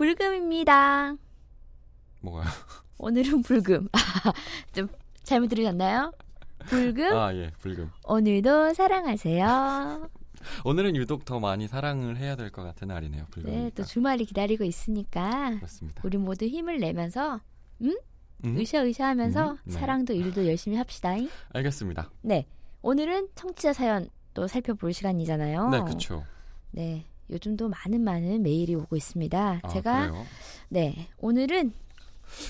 불금입니다. 뭐가요? 오늘은 불금. 좀 잘못 들으셨나요? 불금. 아, 예, 불금. 오늘도 사랑하세요. 오늘은 유독 더 많이 사랑을 해야 될 것 같은 날이네요. 불금. 네, 또 주말이 기다리고 있으니까 그렇습니다. 우리 모두 힘을 내면서 음? 으쌰으쌰 하면서 음, 네. 사랑도 일도 열심히 합시다. 알겠습니다. 네, 오늘은 청취자 사연 또 살펴볼 시간이잖아요. 네, 그렇죠. 네, 요즘도 많은 많은 메일이 오고 있습니다. 아, 제가 그래요? 네 오늘은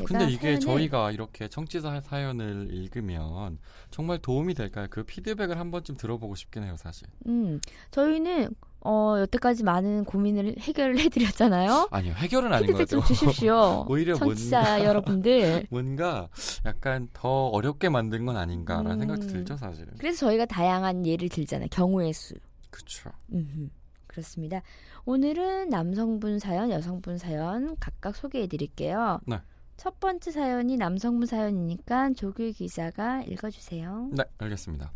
근데 이게 저희가 이렇게 청취자 사연을 읽으면 정말 도움이 될까요? 그 피드백을 한 번쯤 들어보고 싶긴 해요, 사실. 음 저희는 어 여태까지 많은 고민을 해결을 해드렸잖아요. 아니요, 해결은 아닌 것 피드백 좀 같아요. 주십시오. 오히려 청취자 뭔가- 여러분들. 뭔가 약간 더 어렵게 만든 건 아닌가라는 음. 생각도 들죠, 사실은. 그래서 저희가 다양한 예를 들잖아요. 경우의 수. 그렇죠. 음흠. 그렇습니다. 오늘은 남성분 사연, 여성분 사연 각각 소개해 드릴게요. 네. 첫 번째 사연이 남성분 사연이니까 조규 기자가 읽어주세요. 네, 알겠습니다.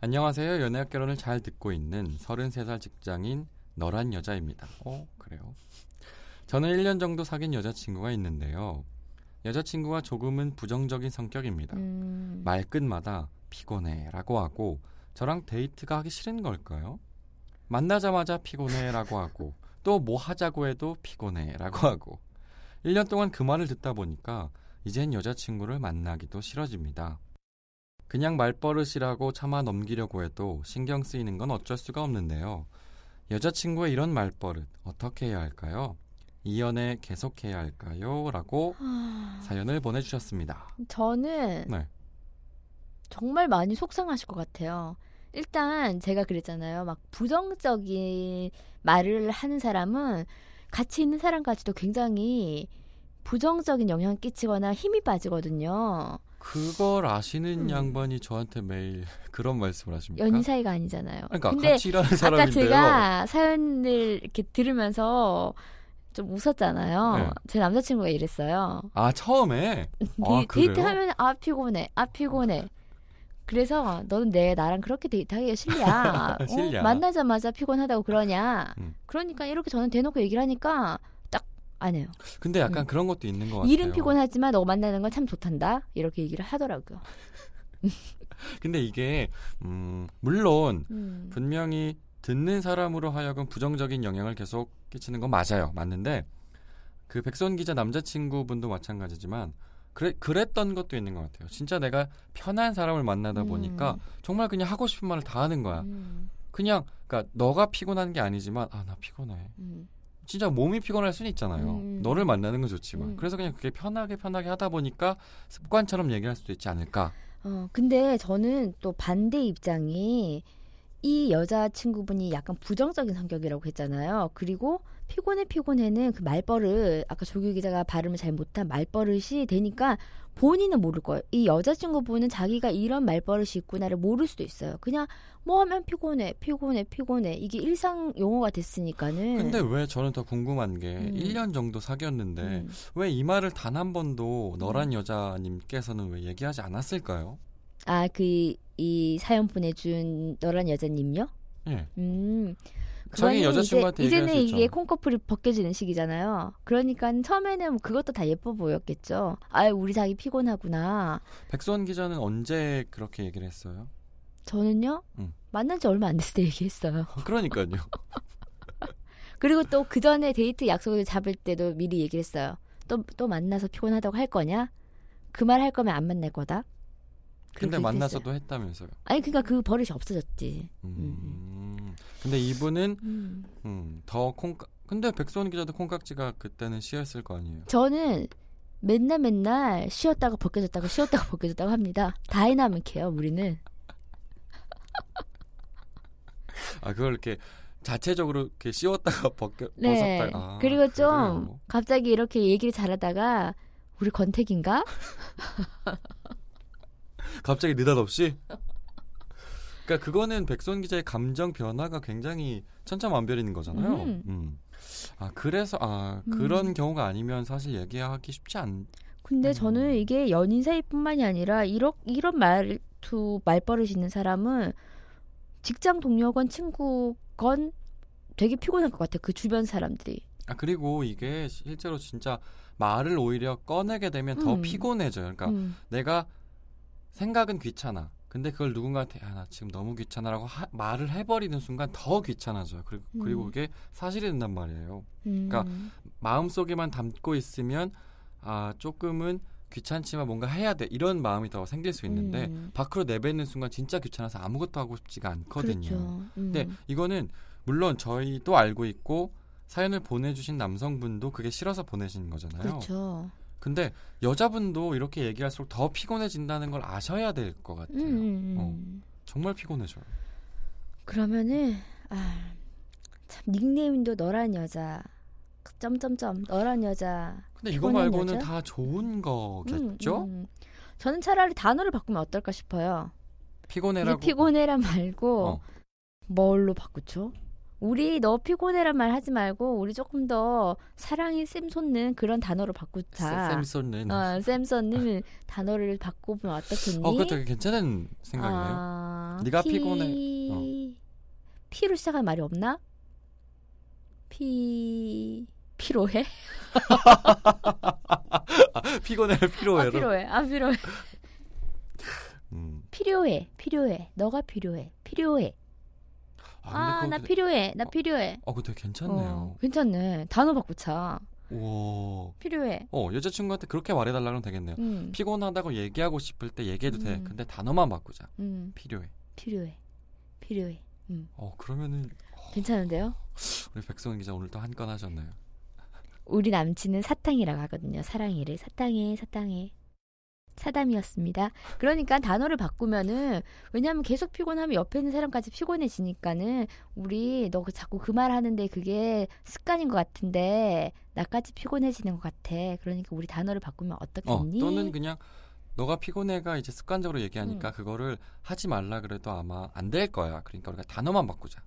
안녕하세요. 연애학 결혼을 잘 듣고 있는 33살 직장인 너란 여자입니다. 어, 그래요. 저는 1년 정도 사귄 여자친구가 있는데요. 여자친구가 조금은 부정적인 성격입니다. 음, 말끝마다 피곤해 라고 하고 저랑 데이트가 하기 싫은 걸까요? 만나자마자 피곤해 라고 하고 또 뭐 하자고 해도 피곤해 라고 하고 1년 동안 그 말을 듣다 보니까 이젠 여자친구를 만나기도 싫어집니다. 그냥 말버릇이라고 참아 넘기려고 해도 신경 쓰이는 건 어쩔 수가 없는데요. 여자친구의 이런 말버릇 어떻게 해야 할까요? 이 연애 계속해야 할까요? 라고 하, 사연을 보내주셨습니다. 저는 네. 정말 많이 속상하실 것 같아요. 일단 제가 그랬잖아요. 막 부정적인 말을 하는 사람은 같이 있는 사람까지도 굉장히 부정적인 영향을 끼치거나 힘이 빠지거든요. 그걸 아시는 음. 양반이 저한테 매일 그런 말씀을 하십니까? 연인 사이가 아니잖아요. 그러니까 근데 같이 일하는 아까 사람인데요. 제가 사연을 이렇게 들으면서 좀 웃었잖아요. 네. 제 남자친구가 이랬어요. 아 처음에 아, 데, 그래요? 데이트 하면 아 피곤해, 아 피곤해. 그래서 너는 내 나랑 그렇게 데이트하기가 싫냐? 어? 만나자마자 피곤하다고 그러냐? 음. 그러니까 이렇게 저는 대놓고 얘기를 하니까 딱 안 해요. 근데 약간 음. 그런 것도 있는 것 같아요. 일은 피곤하지만 너 만나는 건 참 좋단다. 이렇게 얘기를 하더라고요. 근데 이게 음, 물론 음. 분명히 듣는 사람으로 하여금 부정적인 영향을 계속 끼치는 건 맞아요. 맞는데 그 백선 기자 남자친구분도 마찬가지지만 그래, 그랬던 것도 있는 것 같아요. 진짜 내가 편한 사람을 만나다 보니까 음. 정말 그냥 하고 싶은 말을 다 하는 거야. 음. 그냥 그러니까 너가 피곤한 게 아니지만 아 나 피곤해. 음. 진짜 몸이 피곤할 수는 있잖아요. 음. 너를 만나는 건 좋지만 음. 그래서 그냥 그게 편하게 편하게 하다 보니까 습관처럼 얘기할 수도 있지 않을까. 어, 근데 저는 또 반대 입장이 이 여자 친구분이 약간 부정적인 성격이라고 했잖아요. 그리고 피곤해 피곤해는 그 말버릇 아까 조규 기자가 발음을 잘 못한 말버릇이 되니까 본인은 모를 거예요. 이 여자친구분은 자기가 이런 말버릇이 있구나를 모를 수도 있어요. 그냥 뭐 하면 피곤해 피곤해 피곤해 이게 일상 용어가 됐으니까는 근데 왜 저는 더 궁금한 게 음. 1년 정도 사귀었는데 음. 왜이 말을 단 한 번도 너란 여자님께서는 왜 얘기하지 않았을까요? 아, 그, 이 사연 보내준 너란 여자님요? 예. 음. 자기 여자친구한테 이제, 수 이게. 콩커플이 벗겨지는 시기잖아요. 그러니까 처음에는 그것도 다 예뻐 보였겠죠. 아, 우리 자기 피곤하구나. 백선 기자는 언제 그렇게 얘기를 했어요? 저는요. 음. 만난 지 얼마 안 됐을 때 얘기했어요. 그러니까요. 그리고 또 그 전에 데이트 약속을 잡을 때도 미리 얘기를 했어요. 또, 또 만나서 피곤하다고 할 거냐? 그 말 할 거면 안 만날 거다. 근데 만나서도 했다면서요. 아니, 그러니까 그 버릇이 없어졌지. 음. 근데 이분은 음. 음, 더 콩깍 근데 백선 기자도 콩깍지가 그때는 씌었을 거 아니에요. 저는 맨날 맨날 쉬었다가 벗겨졌다가 쉬었다가 벗겨졌다고 합니다. 다이나믹해요, 우리는. 아 그걸 이렇게 자체적으로 이렇게 씌웠다가 벗겨, 네. 벗었다가. 아, 그리고 좀 그래요? 갑자기 이렇게 얘기를 잘하다가 우리 권태기인가? 갑자기 느닷없이. 그러니까 그거는 백선 기자의 감정 변화가 굉장히 천차만별인 거잖아요. 음. 음. 아 그래서 아 그런 경우가 아니면 사실 얘기하기 쉽지 않. 근데 음. 저는 이게 연인 사이뿐만이 아니라 이런 이런 말투 말버릇 있는 사람은 직장 동료건 친구건 되게 피곤할 것 같아. 그 주변 사람들이. 아 그리고 이게 실제로 진짜 말을 오히려 꺼내게 되면 더 음. 피곤해져요. 그러니까 음. 내가 생각은 귀찮아. 근데 그걸 누군가한테 야나 지금 너무 귀찮아라고 하- 말을 해버리는 순간 더 귀찮아져요. 그리고 그리고 음. 그게 사실이 된단 말이에요. 음. 그러니까 마음 속에만 담고 있으면 아 조금은 귀찮지만 뭔가 해야 돼 이런 마음이 더 생길 수 있는데 음. 밖으로 내뱉는 순간 진짜 귀찮아서 아무것도 하고 싶지가 않거든요. 그렇죠. 음. 근데 이거는 물론 저희도 알고 있고 사연을 보내주신 남성분도 그게 싫어서 보내신 거잖아요. 그렇죠. 근데 여자분도 이렇게 얘기할수록 더 피곤해진다는 걸 아셔야 될 것 같아요. 음, 음, 어. 음. 정말 피곤해져요. 그러면은 아, 참 닉네임도 너란 여자 점점점 너란 여자 근데 이거 말고는 여자? 다 좋은 거겠죠? 음, 음. 저는 차라리 단어를 바꾸면 어떨까 싶어요. 피곤해라고. 피곤해란 말고 어. 뭘로 바꾸죠? 우리 너 피곤해란 말 하지 말고 우리 조금 더 사랑이 쌤 솟는 그런 단어로 바꾸자. 쌤소는. 어, 쌤 솟는 단어를 바꾸면 어떻겠니? 어, 그거 되게 괜찮은 생각이네요. 아, 네가 피... 피곤해. 어. 피로 시작한 말이 없나? 피 피로해? 피곤해, 아 피로해로. 피로해. 아 피로해. 음. 필요해. 필요해. 너가 필요해. 필요해. 아, 아, 근데 나 필요해. 나 어, 필요해. 어, 그거 되게 괜찮네요. 어, 괜찮네. 단어 바꾸자. 우와. 필요해. 어, 여자친구한테 그렇게 말해달라 그러면 되겠네요. 음, 피곤하다고 얘기하고 싶을 때 얘기해도 돼. 음. 근데 단어만 바꾸자. 음, 필요해. 필요해. 필요해. 음, 어, 그러면은 괜찮은데요? 우리 백성원 기자 오늘 또 한 건 하셨나요? 우리 남친은 사탕이라고 하거든요. 사랑이를 사탕해, 사탕해. 사담이었습니다. 그러니까 단어를 바꾸면은 왜냐하면 계속 피곤하면 옆에 있는 사람까지 피곤해지니까는 우리 너그 자꾸 그 말 하는데 그게 습관인 것 같은데 나까지 피곤해지는 것 같아. 그러니까 우리 단어를 바꾸면 어, 어떻겠니? 또는 그냥 너가 피곤해가 이제 습관적으로 얘기하니까 음. 그거를 하지 말라 그래도 아마 안 될 거야. 그러니까 우리가 단어만 바꾸자.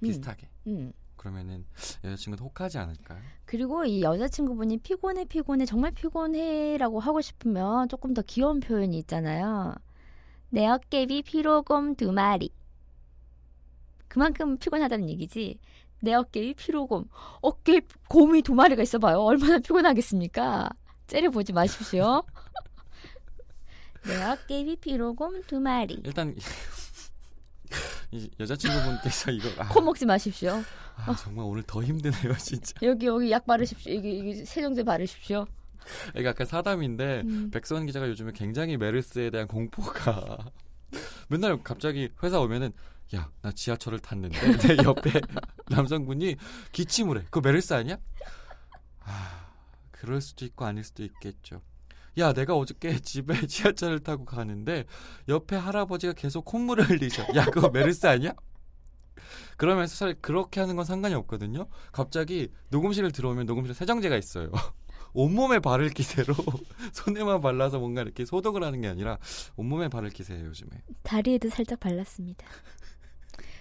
비슷하게. 음. 그러면은 여자친구도 혹하지 않을까요? 그리고 이 여자친구분이 피곤해 피곤해 정말 피곤해라고 하고 싶으면 조금 더 귀여운 표현이 있잖아요. 내 어깨비 피로곰 두 마리. 그만큼 피곤하다는 얘기지. 내 어깨비 피로곰. 어깨 곰이 두 마리가 있어봐요. 얼마나 피곤하겠습니까? 째려보지 마십시오. 내 어깨비 피로곰 두 마리. 일단 이 여자친구분께서 이거 아, 코 먹지 마십시오. 아, 정말 오늘 더 힘드네요, 진짜. 여기 여기 약 바르십시오. 여기 여기 세정제 바르십시오. 이게 아까 사담인데 음. 백선 기자가 요즘에 굉장히 메르스에 대한 공포가 맨날 갑자기 회사 오면은 야 나 지하철을 탔는데 내 옆에 남성분이 기침을 해. 그거 메르스 아니야? 아 그럴 수도 있고 아닐 수도 있겠죠. 야 내가 어저께 집에 지하철을 타고 가는데 옆에 할아버지가 계속 콧물을 흘리셔. 야 그거 메르스 아니야? 그러면서 사실 그렇게 하는 건 상관이 없거든요. 갑자기 녹음실을 들어오면 녹음실에 세정제가 있어요. 온몸에 바를 기세로 손에만 발라서 뭔가 이렇게 소독을 하는 게 아니라 온몸에 바를 기세예요 요즘에. 다리에도 살짝 발랐습니다.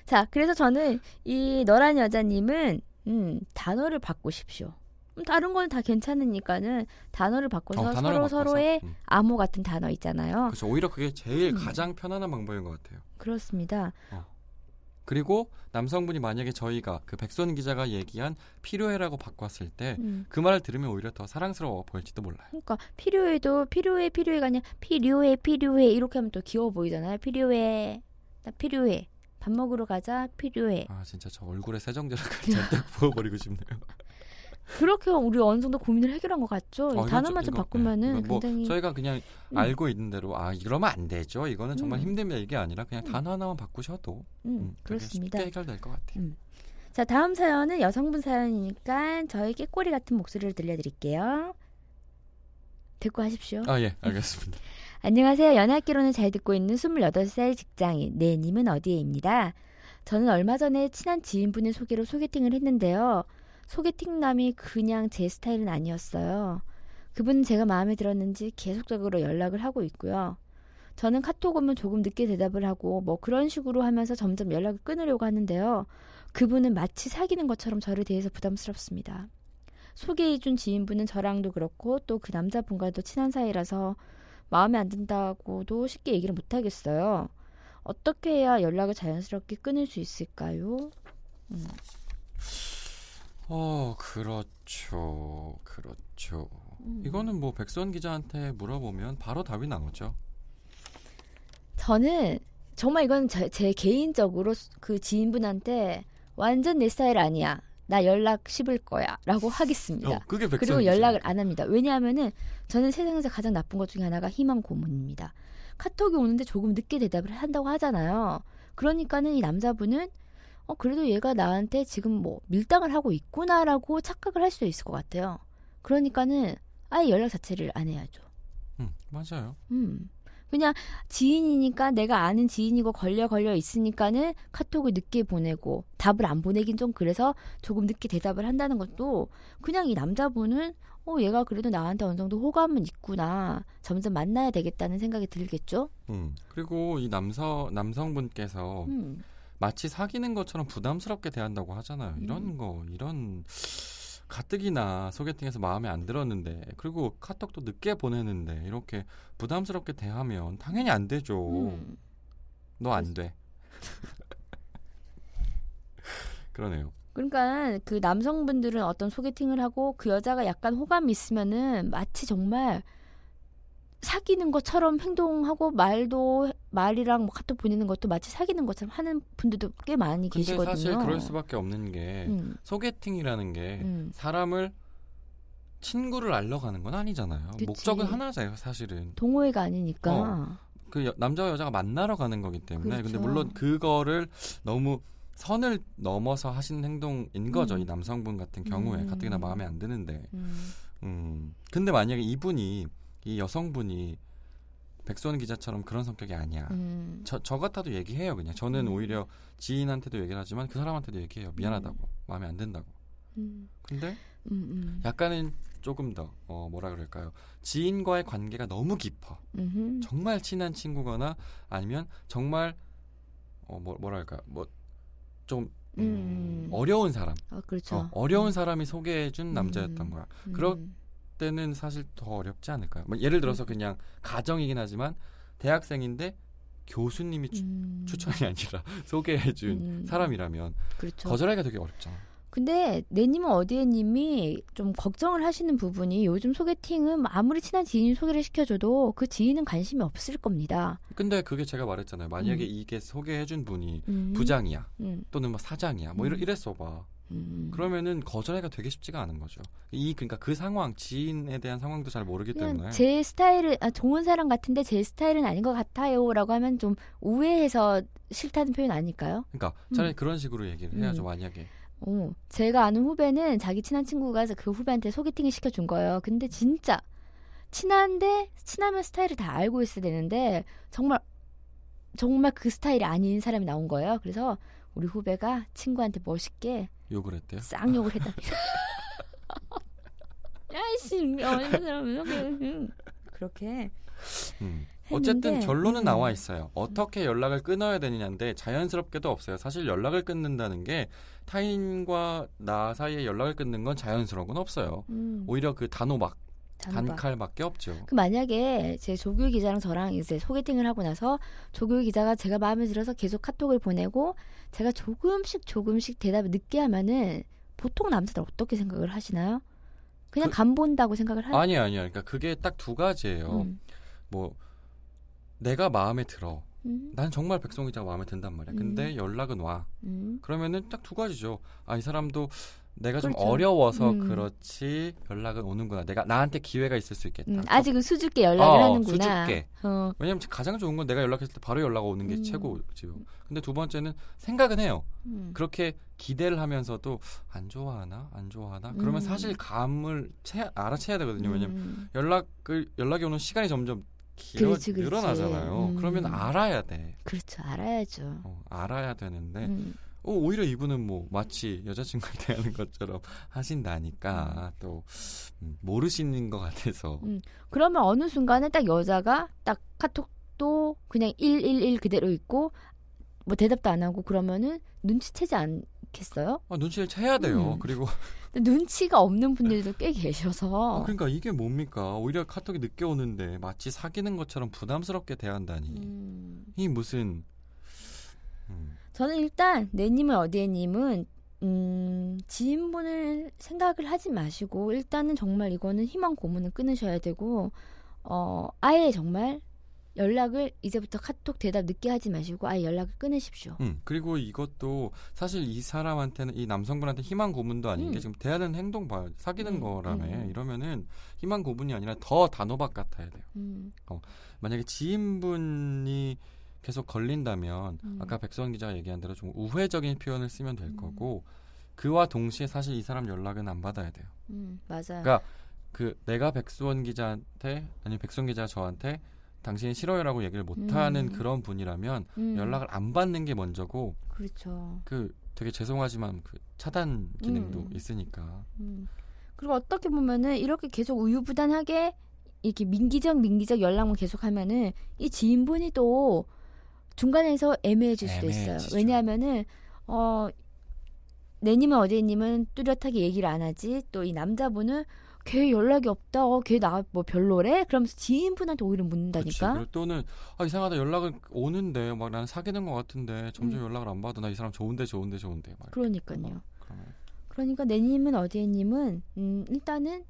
자, 그래서 저는 이 너란 여자님은 음, 단어를 바꾸십시오. 음, 다른 건 다 괜찮으니까는 단어를 바꿔서 어, 서로 바꿔서. 서로의 음. 암호 같은 단어 있잖아요. 그렇죠. 오히려 그게 제일 음. 가장 편안한 방법인 것 같아요. 그렇습니다. 그리고 남성분이 만약에 저희가 그 백선 기자가 얘기한 필요해라고 바꿨을 때그 음. 말을 들으면 오히려 더 사랑스러워 보일지도 몰라요. 그러니까 필요해도 필요해 필요해가 아니라 필요해 필요해 이렇게 하면 또 귀여워 보이잖아요. 필요해 나 필요해 밥 먹으러 가자 필요해 아 진짜 저 얼굴에 세정제를 잔뜩 부어버리고 싶네요. 그렇게 우리 어느 정도 고민을 해결한 것 같죠. 어, 단어만 좀- 바꾸면은 네. 뭐 굉장히 저희가 그냥 음. 알고 있는 대로 아 이러면 안 되죠. 이거는 정말 음. 힘듭니다 이게 아니라 그냥 음. 단어 하나만 바꾸셔도 음, 음, 그렇습니다. 해결될 것 같아요. 자, 다음 사연은 여성분 사연이니까 저희 깨꼬리 같은 목소리를 들려드릴게요. 듣고 하십시오. 아 예 알겠습니다. 안녕하세요. 연애학기론을 잘 듣고 있는 28살 직장인 네님은 어디에입니다. 저는 얼마 전에 친한 지인분의 소개로 소개팅을 했는데요. 소개팅남이 그냥 제 스타일은 아니었어요. 그분은 제가 마음에 들었는지 계속적으로 연락을 하고 있고요. 저는 카톡 오면 조금 늦게 대답을 하고 뭐 그런 식으로 하면서 점점 연락을 끊으려고 하는데요. 그분은 마치 사귀는 것처럼 저를 대해서 부담스럽습니다. 소개해준 지인분은 저랑도 그렇고 또 그 남자분과도 친한 사이라서 마음에 안 든다고도 쉽게 얘기를 못 하겠어요. 어떻게 해야 연락을 자연스럽게 끊을 수 있을까요? 음. 어, 그렇죠. 그렇죠. 음. 이거는 뭐 백선 기자한테 물어보면 바로 답이 나오죠. 저는 정말 이건 제, 제 개인적으로 그 지인분한테 완전 내 스타일 아니야. 나 연락 씹을 거야. 라고 하겠습니다. 어, 그리고. 연락을 안 합니다. 왜냐하면은 저는 세상에서 가장 나쁜 것 중에 하나가 희망 고문입니다. 카톡이 오는데 조금 늦게 대답을 한다고 하잖아요. 그러니까는 이 남자분은 어 그래도 얘가 나한테 지금 뭐 밀당을 하고 있구나라고 착각을 할 수 있을 것 같아요. 그러니까는 아예 연락 자체를 안 해야죠. 음, 맞아요. 음. 그냥 지인이니까 내가 아는 지인이고 걸려 걸려 있으니까는 카톡을 늦게 보내고 답을 안 보내긴 좀 그래서 조금 늦게 대답을 한다는 것도 그냥 이 남자분은 어 얘가 그래도 나한테 어느 정도 호감은 있구나 점점 만나야 되겠다는 생각이 들겠죠. 음. 그리고 이 남성 남성분께서 음. 마치 사귀는 것처럼 부담스럽게 대한다고 하잖아요. 이런 음. 거, 이런 가뜩이나 소개팅에서 마음에 안 들었는데, 그리고 카톡도 늦게 보내는데 이렇게 부담스럽게 대하면 당연히 안 되죠. 음. 너안 돼. 그러네요. 그러니까 그 남성분들은 어떤 소개팅을 하고 그 여자가 약간 호감이 있으면은 마치 정말 사귀는 것처럼 행동하고 말도 말이랑 뭐 카톡 보내는 것도 마치 사귀는 것처럼 하는 분들도 꽤 많이 근데 계시거든요. 사실 그럴 수밖에 없는 게 음, 소개팅이라는 게 음. 사람을 친구를 알러 가는 건 아니잖아요. 그치. 목적은 하나잖아요, 사실은. 동호회가 아니니까. 어. 그 여- 남자와 여자가 만나러 가는 거기 때문에. 근데 그렇죠. 물론 그거를 너무 선을 넘어서 하시는 행동인 거죠. 음. 이 남성분 같은 경우에 음. 가뜩이나 마음에 안 드는데. 음, 음. 근데 만약에 이분이 이 여성분이 백소원 기자처럼 그런 성격이 아니야. 음. 저, 저 같아도 얘기해요, 그냥. 저는 음. 오히려 지인한테도 얘기를 하지만 그 사람한테도 얘기해요. 미안하다고. 마음에 안 든다고. 음, 근데 음, 음. 약간은 조금 더, 어, 뭐라 그럴까요. 지인과의 관계가 너무 깊어. 음흠. 정말 친한 친구거나 아니면 정말, 어, 뭐, 뭐랄까, 뭐, 좀, 음, 음. 어려운 사람. 아, 그렇죠. 어, 려운 사람이 소개해준 음. 남자였던 거야. 음. 그렇- 때는 사실 더 어렵지 않을까요? 뭐 예를 들어서 그냥 가정이긴 하지만 대학생인데 교수님이 추, 음. 추천이 아니라 소개해준 음. 사람이라면 그렇죠. 거절하기가 되게 어렵잖아. 근데 내님은 어디에님이 좀 걱정을 하시는 부분이 요즘 소개팅은 아무리 친한 지인이 소개를 시켜줘도 그 지인은 관심이 없을 겁니다. 근데 그게 제가 말했잖아요. 만약에 음. 이게 소개해준 분이 음. 부장이야 음. 또는 뭐 사장이야 뭐 이래, 음. 이랬어 봐. 음. 그러면은 거절하기가 되게 쉽지가 않은 거죠. 이 그러니까 그 상황 지인에 대한 상황도 잘 모르기 때문에 제 스타일은 아, 좋은 사람 같은데 제 스타일은 아닌 것 같아요라고 하면 좀 우회해서 싫다는 표현 아닐까요? 그러니까 차라리 음. 그런 식으로 얘기를 해야죠. 음. 만약에 어, 제가 아는 후배는 자기 친한 친구가 그 후배한테 소개팅을 시켜준 거예요. 근데 진짜 친한데 친하면 스타일을 다 알고 있어야 되는데 정말 정말 그 스타일이 아닌 사람이 나온 거예요. 그래서 우리 후배가 친구한테 멋있게 욕을 했대요. 쌍욕을 했답니다. 야이씨, 사람은 이렇게 그렇게 음. 어쨌든 결론은 음. 나와 있어요. 어떻게 연락을 끊어야 되느냐인데 자연스럽게도 없어요. 사실 연락을 끊는다는 게 타인과 나 사이에 연락을 끊는 건 자연스러운 건 없어요. 음, 오히려 그 단호박, 단호박. 단칼밖에 없죠. 그 만약에 제 조규 기자랑 저랑 이제 소개팅을 하고 나서 조규 기자가 제가 마음에 들어서 계속 카톡을 보내고 제가 조금씩 조금씩 대답을 늦게 하면은 보통 남자들 어떻게 생각을 하시나요? 그냥 그- 간 본다고 생각을 하는 아니야, 아니야. 그러니까 그게 딱 두 가지예요. 음, 뭐 내가 마음에 들어. 음, 난 정말 백성 기자가 마음에 든단 말이야. 근데 연락은 와. 음. 그러면은 딱 두 가지죠. 아, 이 사람도 내가 좀 그렇죠. 어려워서 음. 그렇지 연락은 오는구나. 내가 나한테 기회가 있을 수 있겠다. 음, 아직은 수줍게 연락을 어, 하는구나. 수줍게. 어, 왜냐면 가장 좋은 건 내가 연락했을 때 바로 연락 오는 게 음. 최고지요. 근데 두 번째는 생각은 해요. 음. 그렇게 기대를 하면서도 안 좋아하나 안 좋아하나 그러면 음. 사실 감을 채, 알아채야 되거든요. 왜냐면 음, 연락을 연락이 오는 시간이 점점 길어 그렇지, 그렇지. 늘어나잖아요. 음. 그러면 알아야 돼. 그렇죠. 알아야죠. 어, 알아야 되는데 음. 어, 오히려 이분은 뭐 마치 여자친구를 대하는 것처럼 하신다니까 또 음, 모르시는 것 같아서 음. 그러면 어느 순간에 딱 여자가 딱 카톡도 그냥 111 그대로 있고 뭐 대답도 안 하고 그러면은 눈치채지 않 겠어요? 아, 눈치를 채야 돼요. 음. 그리고 눈치가 없는 분들도 꽤 계셔서 아, 그러니까 이게 뭡니까? 오히려 카톡이 늦게 오는데 마치 사귀는 것처럼 부담스럽게 대한다니. 음. 이 무슨 음, 저는 일단 내님은 어디에 님은 음, 지인분을 생각을 하지 마시고 일단은 정말 이거는 희망 고문은 끊으셔야 되고 어 아예 정말 연락을 이제부터 카톡 대답 늦게 하지 마시고 아예 연락을 끊으십시오. 음, 그리고 이것도 사실 이 사람한테는 이 남성분한테 희망 고문도 아닌 게 음. 지금 대하는 행동 봐 사귀는 음, 거라며 음. 이러면은 희망 고문이 아니라 더 단호박 같아야 돼요. 음, 만약에 지인분이 계속 걸린다면 음. 아까 백수원 기자가 얘기한 대로 좀 우회적인 표현을 쓰면 될 음. 거고 그와 동시에 사실 이 사람 연락은 안 받아야 돼요. 음, 맞아요. 그러니까 그 내가 백수원 기자한테 아니 백수원 기자가 저한테 당신이 싫어요라고 얘기를 못하는 음. 그런 분이라면 음, 연락을 안 받는 게 먼저고 그렇죠. 그 되게 죄송하지만 그 차단 기능도 음. 있으니까 음. 그리고 어떻게 보면은 이렇게 계속 우유부단하게 이렇게 민기적 민기적 연락만 계속하면은 이 지인분이 또 중간에서 애매해질 수도 있어요. 애매해지죠. 왜냐하면은 어 내님은 어제님은 뚜렷하게 얘기를 안 하지 또 이 남자분은 걔 연락이 없다. 어, 걔 나 뭐 별로래? 그러면서 지인분한테 오히려 그치. 묻는다니까. 그리고 또는 아 이상하다 연락은 오는데 막 나는 사귀는 것 같은데 점점 음. 연락을 안 받아 나 이 사람 좋은데 좋은데 좋은데 막 그러니까요. 그러니까 내님은 어디에님은 음, 일단은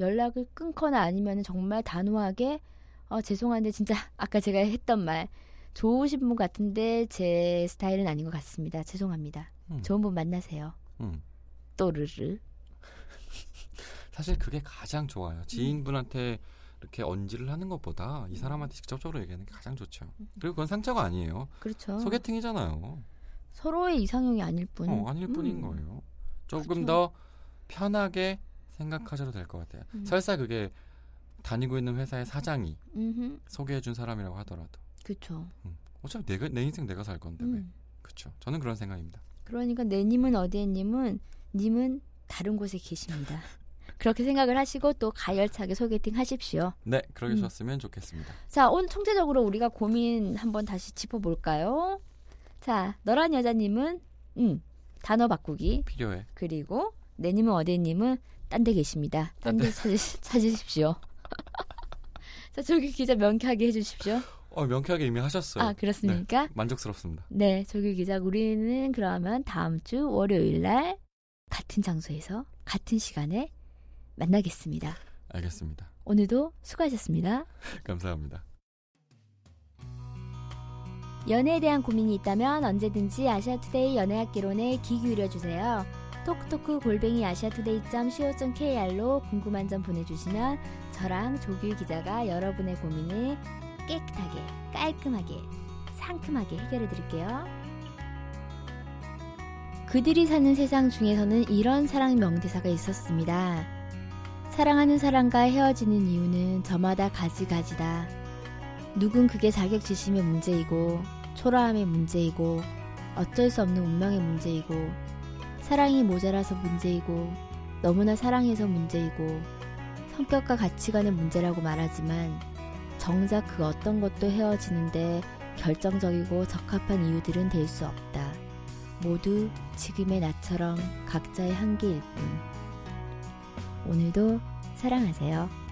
연락을 끊거나 아니면 정말 단호하게 어, 죄송한데 진짜 아까 제가 했던 말 좋으신 분 같은데 제 스타일은 아닌 것 같습니다. 죄송합니다. 음. 좋은 분 만나세요. 음. 또르르. 사실 그게 가장 좋아요. 지인분한테 이렇게 언지를 하는 것보다 이 사람한테 직접적으로 얘기하는 게 가장 좋죠. 그리고 그건 상처가 아니에요. 그렇죠. 소개팅이잖아요. 서로의 이상형이 아닐 뿐. 어, 아닐 음. 뿐인 거예요. 조금 그렇죠. 더 편하게 생각하셔도 될 것 같아요. 음. 설사 그게 다니고 있는 회사의 사장이 음흠. 소개해준 사람이라고 하더라도 그렇죠. 어차피 내가 내 인생 내가 살 건데 왜? 음. 그렇죠. 저는 그런 생각입니다. 그러니까 내님은 어디에 님은 님은 다른 곳에 계십니다. 그렇게 생각을 하시고 또 가열차게 소개팅 하십시오. 네, 그러게 음. 셨으면 좋겠습니다. 자, 오늘 총체적으로 우리가 고민 한번 다시 짚어볼까요? 자, 너란 여자님은 음, 단어 바꾸기 필요해. 그리고 내님은 어디님은 딴 데 계십니다. 딴 데 찾으, 찾으십시오. 자, 조기 기자 명쾌하게 해주십시오. 어, 명쾌하게 이미 하셨어요. 아, 그렇습니까? 만족스럽습니다. 네, 조기 기자, 우리는 그러면 다음 주 월요일 날 같은 장소에서 같은 시간에 만나겠습니다. 알겠습니다. 오늘도 수고하셨습니다. 감사합니다. 연애에 대한 고민이 있다면 언제든지 아시아투데이 연애학개론에 귀 기울여주세요. 톡톡크 골뱅이 아시아투데이.co.kr로 궁금한 점 보내주시면 저랑 조규 기자가 여러분의 고민을 깨끗하게, 깔끔하게, 상큼하게 해결해드릴게요. 그들이 사는 세상 중에서는 이런 사랑 명대사가 있었습니다. 사랑하는 사람과 헤어지는 이유는 저마다 가지가지다. 누군 그게 자격지심의 문제이고 초라함의 문제이고 어쩔 수 없는 운명의 문제이고 사랑이 모자라서 문제이고 너무나 사랑해서 문제이고 성격과 가치관의 문제라고 말하지만 정작 그 어떤 것도 헤어지는데 결정적이고 적합한 이유들은 될 수 없다. 모두 지금의 나처럼 각자의 한계일 뿐. 오늘도 사랑하세요.